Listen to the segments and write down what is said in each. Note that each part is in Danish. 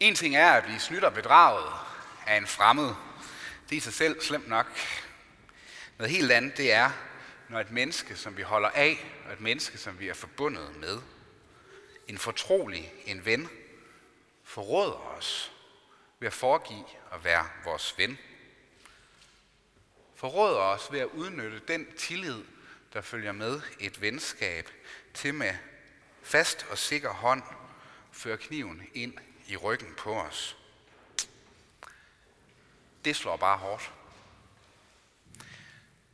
En ting er at blive snydt og bedraget af en fremmed. Det er i sig selv slemt nok. Noget helt andet det er, når et menneske, som vi holder af, og et menneske, som vi er forbundet med, en fortrolig, en ven, forråder os ved at foregive at være vores ven. Forråder os ved at udnytte den tillid, der følger med et venskab, til med fast og sikker hånd føre kniven ind i ryggen på os. Det slår bare hårdt.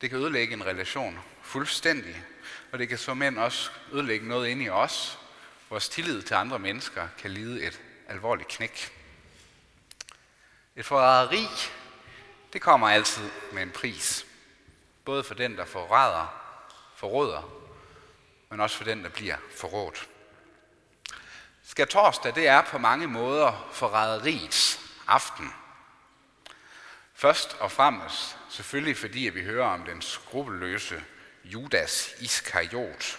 Det kan ødelægge en relation fuldstændig, og det kan som end også ødelægge noget inde i os. Vores tillid til andre mennesker kan lide et alvorligt knæk. Et forræderi, det kommer altid med en pris. Både for den, der forræder, forråder, men også for den, der bliver forrådt. Skal torsdag, det er på mange måder forræderiets aften. Først og fremmest selvfølgelig fordi, at vi hører om den skrupelløse Judas Iskariot.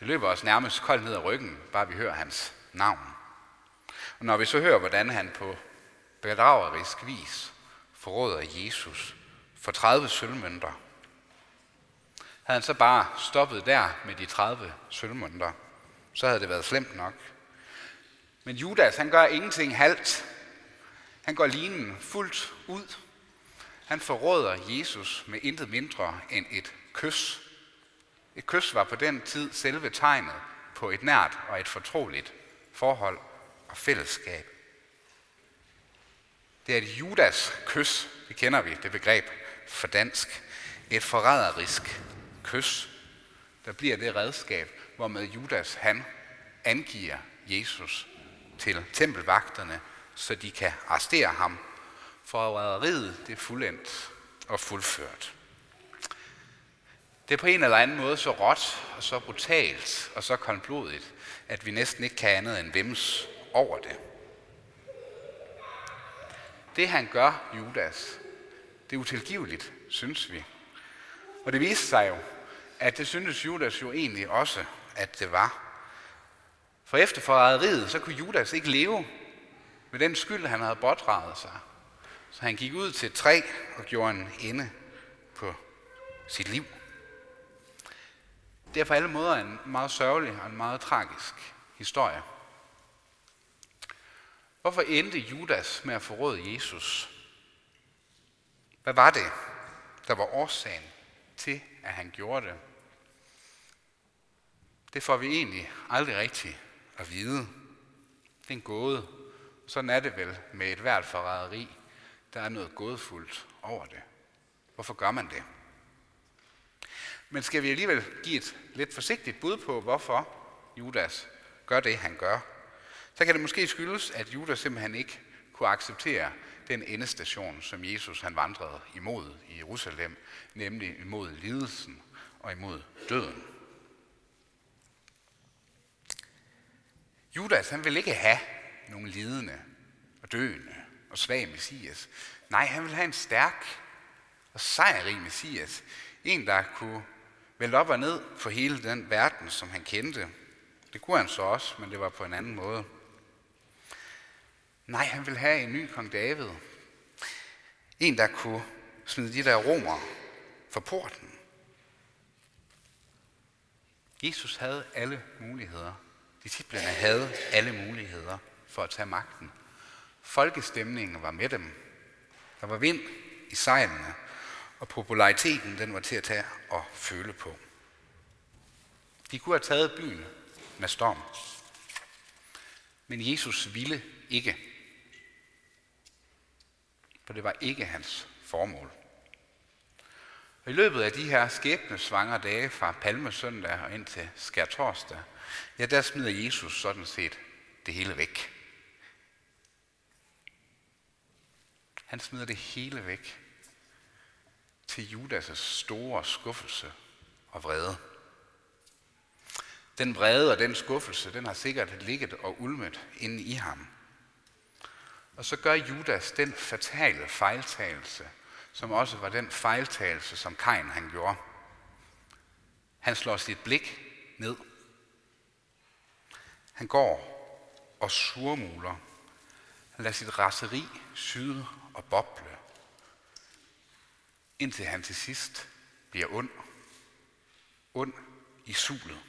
Det løber os nærmest koldt ned ad ryggen, bare vi hører hans navn. Og når vi så hører, hvordan han på bedragerisk vis forråder Jesus for 30 sølvmønter, havde han så bare stoppet der med de 30 sølvmønter, så havde det været slemt nok. Men Judas, han gør ingenting halvt. Han går linen fuldt ud. Han forråder Jesus med intet mindre end et kys. Et kys var på den tid selve tegnet på et nært og et fortroligt forhold og fællesskab. Det er et Judas kys, det kender vi, det begreb for dansk. Et forræderisk kys, der bliver det redskab, hvormed Judas han angiver Jesus til tempelvagterne, så de kan arrestere ham. Forræderiet det er fuldendt og fuldført. Det er på en eller anden måde så råt og så brutalt og så koldblodigt, at vi næsten ikke kan andet end vemmes over det. Det han gør, Judas, det er utilgiveligt, synes vi. Og det viste sig jo, at det syntes Judas jo egentlig også, at det var. For efter forræderiet, så kunne Judas ikke leve med den skyld, han havde bortdraget sig. Så han gik ud til et træ og gjorde en ende på sit liv. Det er på alle måder en meget sørgelig og en meget tragisk historie. Hvorfor endte Judas med at forråde Jesus? Hvad var det, der var årsagen til, at han gjorde det? Det får vi egentlig aldrig rigtigt at vide. Det er en gåde. Sådan er det vel med et hvert forræderi. Der er noget gådefuldt over det. Hvorfor gør man det? Men skal vi alligevel give et lidt forsigtigt bud på, hvorfor Judas gør det, han gør, så kan det måske skyldes, at Judas simpelthen ikke kunne acceptere den endestation, som Jesus han vandrede imod i Jerusalem, nemlig imod lidelsen og imod døden. Judas han vil ikke have nogen lidende og døende og svag messias. Nej, han vil have en stærk og sejrig messias. En, der kunne vælte op og ned for hele den verden, som han kendte. Det kunne han så også, men det var på en anden måde. Nej, han vil have en ny kong David. En, der kunne smide de der romer for porten. Jesus havde alle muligheder. Disciplerne havde alle muligheder for at tage magten. Folkestemningen var med dem. Der var vind i sejlene, og populariteten den var til at tage og føle på. De kunne have taget byen med storm. Men Jesus ville ikke. For det var ikke hans formål. Og i løbet af de her skæbnesvangre dage fra Palmesøndag og ind til Skærtorsdag, ja, der smider Jesus sådan set det hele væk. Han smider det hele væk til Judas' store skuffelse og vrede. Den vrede og den skuffelse, den har sikkert ligget og ulmet inde i ham. Og så gør Judas den fatale fejltagelse, som også var den fejltagelse, som Kain han gjorde. Han slår sit blik ned. Han går og surmuler. Han lader sit raseri syde og boble, indtil han til sidst bliver ond. Ond i sulet.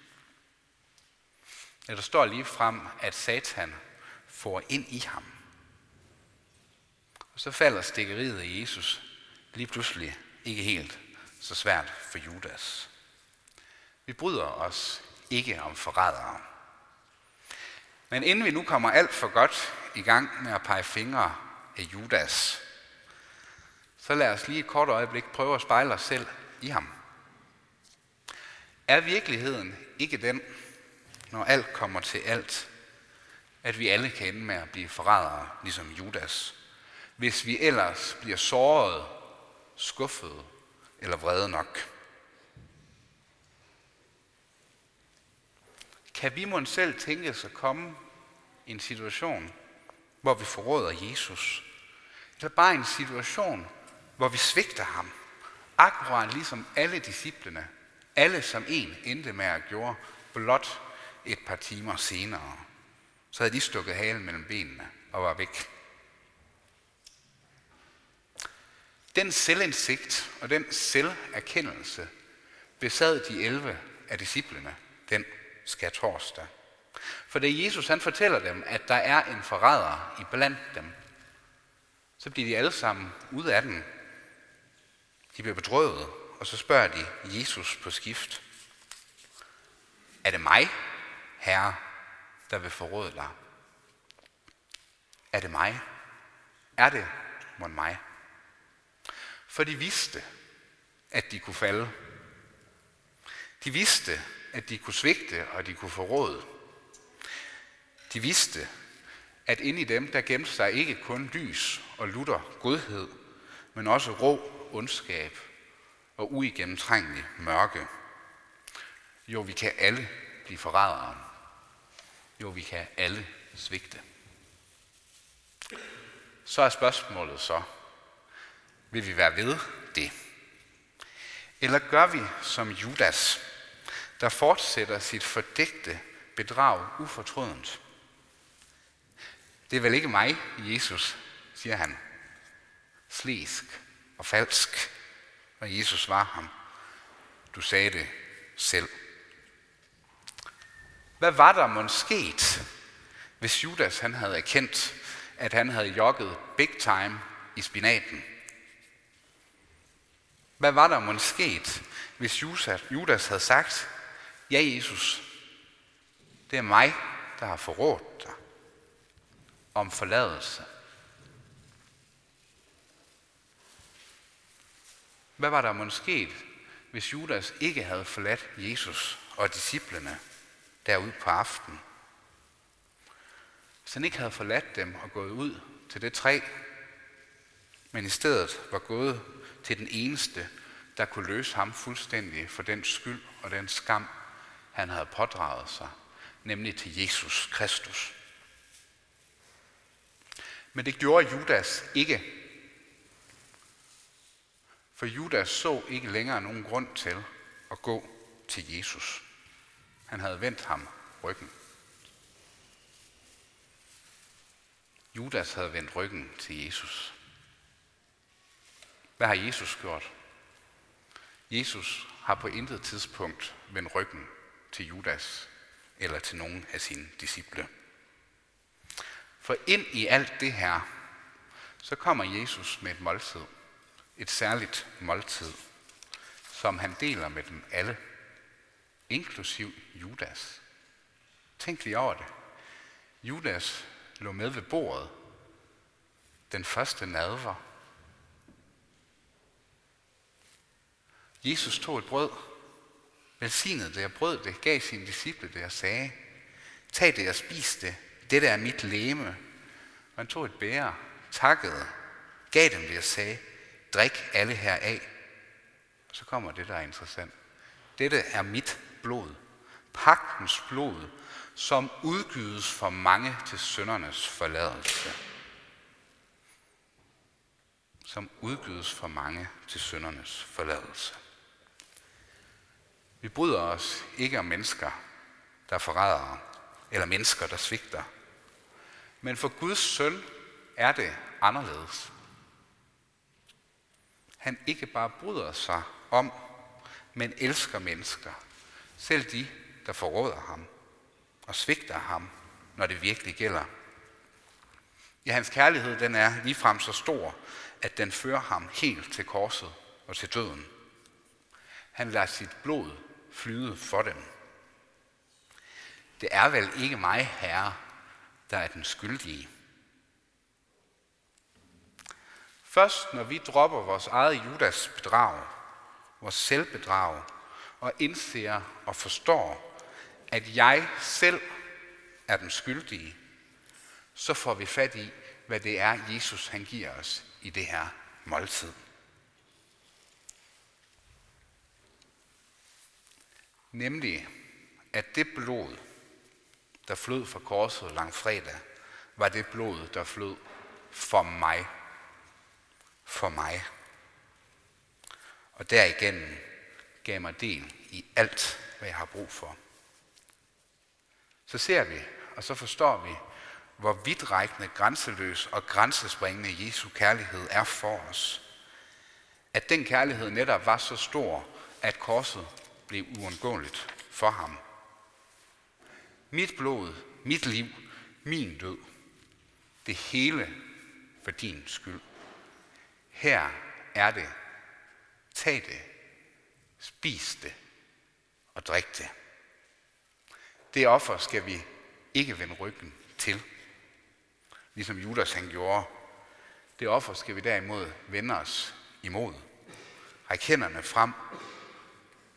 Ja, der står lige frem, at Satan får ind i ham. Og så falder stikkeriet af Jesus lige pludselig ikke helt så svært for Judas. Vi bryder os ikke om forrædere. Men inden vi nu kommer alt for godt i gang med at pege fingre af Judas, så lad os lige et kort øjeblik prøve at spejle os selv i ham. Er virkeligheden ikke den, når alt kommer til alt, at vi alle kan ende med at blive forrædere, ligesom Judas, hvis vi ellers bliver såret, skuffede eller vrede nok? Kan vi måske selv tænke os at komme i en situation, hvor vi forråder Jesus? Eller bare en situation, hvor vi svigter ham? Akkurat ligesom alle disciplene, alle som en endte med at gjorde, blot et par timer senere. Så havde de stukket halen mellem benene og var væk. Den selvindsigt og den selverkendelse besad de 11 af disciplene den skal torsdag. For da Jesus han fortæller dem, at der er en forræder i blandt dem, så bliver de alle sammen ud af den. De bliver bedrøvet, og så spørger de Jesus på skift. Er det mig, Herre, der vil forråde dig? Er det mig? Er det mon mig? For de vidste, at de kunne falde. De vidste, at de kunne svigte, og de kunne forråde. De vidste, at inde i dem, der gemte sig ikke kun lys og lutter godhed, men også rå ondskab og uigennemtrængelig mørke. Jo, vi kan alle blive forrædere. Jo, vi kan alle svigte. Så er spørgsmålet så, vil vi være ved det? Eller gør vi som Judas, der fortsætter sit fordægte bedrag ufortrødent? Det er vel ikke mig, Jesus, siger han. Slisk og falsk. Og Jesus svarer ham, du sagde det selv. Hvad var der måske sket, hvis Judas han havde erkendt, at han havde jogget big time i spinaten? Hvad var der måske sket, hvis Judas havde sagt, ja Jesus, det er mig, der har forrådt dig om forladelse? Hvad var der måske sket, hvis Judas ikke havde forladt Jesus og disciplene derude på aften? Hvis han ikke havde forladt dem og gået ud til det træ, men i stedet var gået til den eneste, der kunne løse ham fuldstændig for den skyld og den skam, han havde pådraget sig, nemlig til Jesus Kristus. Men det gjorde Judas ikke. For Judas så ikke længere nogen grund til at gå til Jesus. Han havde vendt ham ryggen. Judas havde vendt ryggen til Jesus. Hvad har Jesus gjort? Jesus har på intet tidspunkt vendt ryggen til Judas eller til nogen af sine disciple. For ind i alt det her, så kommer Jesus med et måltid. Et særligt måltid, som han deler med dem alle, inklusiv Judas. Tænk lige over det. Judas lå med ved bordet den første nadver. Jesus tog et brød, velsignede det og brød det, gav sine disciple det og sagde, tag det og spis det, dette er mit læme. Og han tog et bære, takkede, gav dem det og sagde, drik alle her af. Og så kommer det, der er interessant. Dette er mit blod, pagtens blod, som udgydes for mange til søndernes forladelse. Som udgydes for mange til søndernes forladelse. Vi bryder os ikke om mennesker, der forræder, eller mennesker, der svigter, Men for Guds søn er det anderledes. Han ikke bare bryder sig om, men elsker mennesker. Selv de, der forråder ham og svigter ham, når det virkelig gælder. Ja, hans kærlighed den er ligefrem så stor, at den fører ham helt til korset og til døden. Han lader sit blod flyde for dem. Det er vel ikke mig, herre, der er den skyldige. Først når vi dropper vores eget Judas bedrag, vores selvbedrag, og indser og forstår, at jeg selv er den skyldige, så får vi fat i, hvad det er, Jesus han giver os i det her måltid. Nemlig, at det blod, der flød fra korset langfredag, var det blod, der flød for mig. For mig. Og derigennem gav mig del i alt, hvad jeg har brug for. Så ser vi, og så forstår vi, hvor vidtrækkende, grænseløs og grænsespringende Jesu kærlighed er for os. At den kærlighed netop var så stor, at korset blev uundgåeligt for ham. Mit blod, mit liv, min død. Det hele for din skyld. Her er det. Tag det. Spis det. Og drik det. Det offer skal vi ikke vende ryggen til ligesom Judas han gjorde. Det offer skal vi derimod vende os imod. Ræk hænderne frem,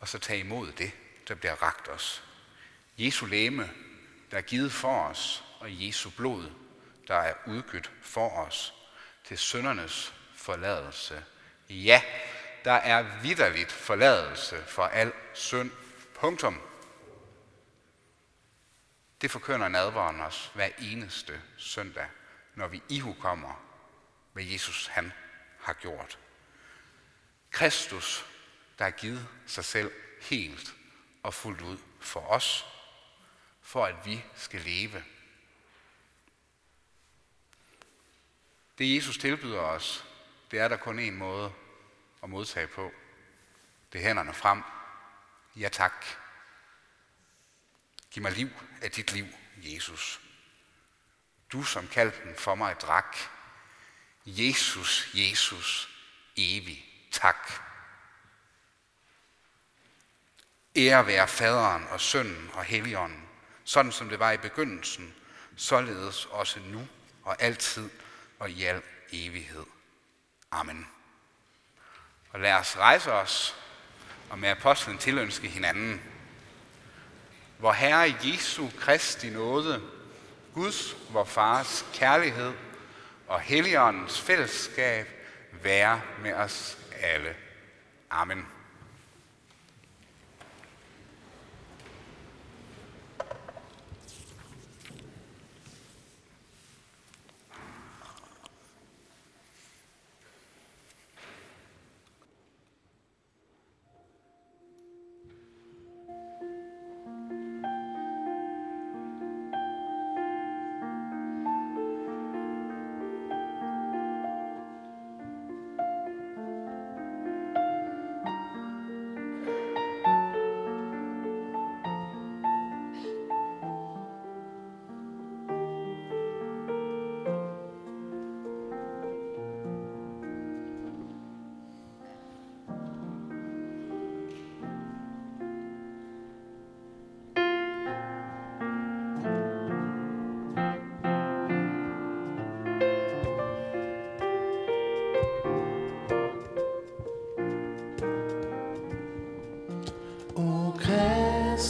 og så tage imod det, der bliver ragt os. Jesu læme, der er givet for os, og Jesu blod, der er udgydt for os, til søndernes forladelse. Ja, der er vidderligt forladelse for al synd. Punktum. Det forkynder nadvaren os hver eneste søndag når vi ihu kommer, hvad Jesus han har gjort. Kristus, der har givet sig selv helt og fuldt ud for os, for at vi skal leve. Det Jesus tilbyder os, det er der kun en måde at modtage på. Det er hænderne frem. Ja tak. Giv mig liv af dit liv, Jesus. Du som kaldte den for mig drak. Jesus, Jesus, evig tak. Ære være faderen og sønnen og helligånden, sådan som det var i begyndelsen, således også nu og altid og i al evighed. Amen. Og lad os rejse os og med apostlen tilønske hinanden. Hvor Herre Jesu Kristi nåde, Guds, vor Fars kærlighed og Helligåndens fællesskab være med os alle. Amen.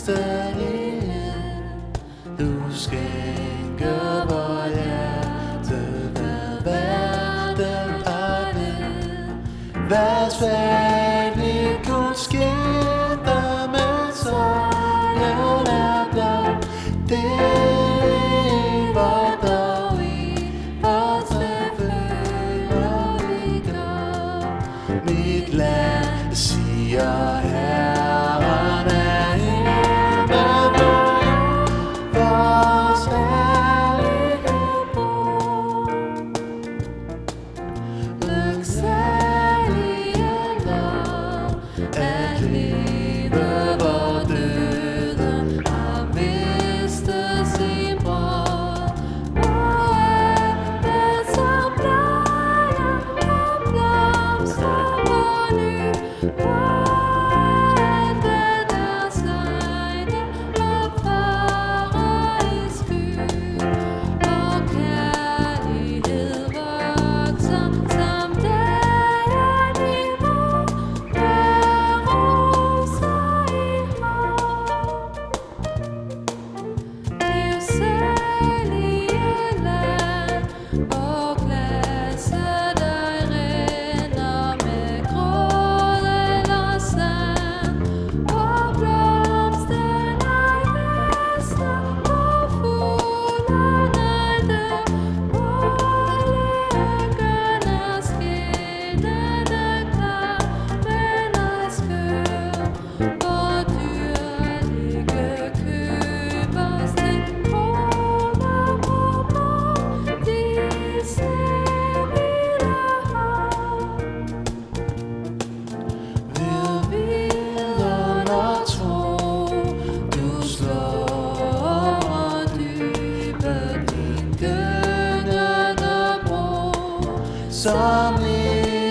stadighed Du skænker vor hjerte med verden og vind Hvad above.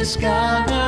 I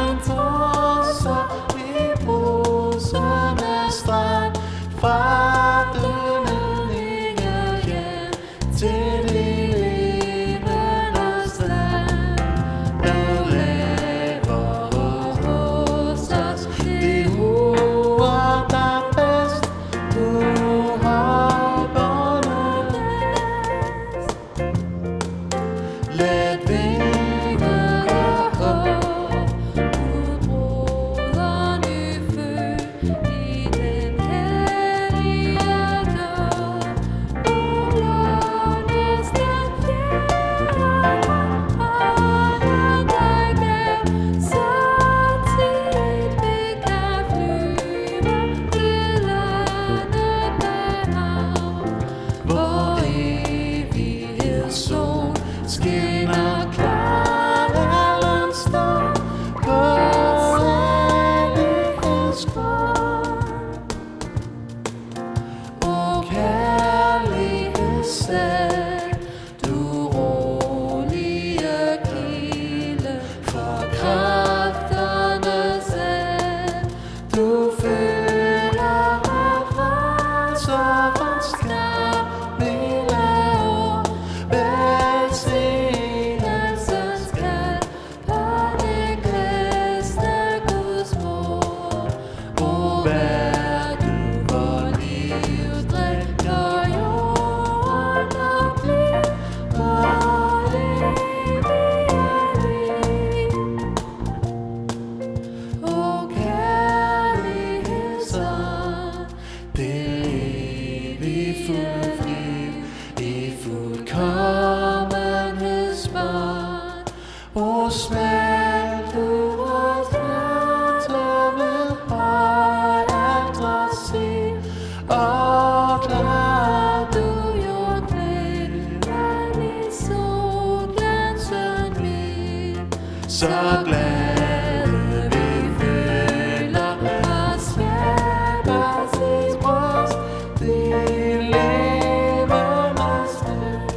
Så glade vi føler os svæber sit bryst, det levendes løb.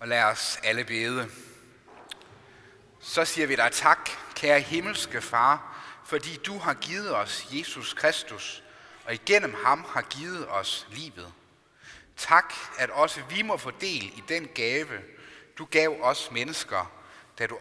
Og lad os alle bede. Så siger vi dig tak, kære himmelske Far, fordi du har givet os Jesus Kristus, og igennem ham har givet os livet. Tak, at også vi må få del i den gave, du gav os mennesker, da du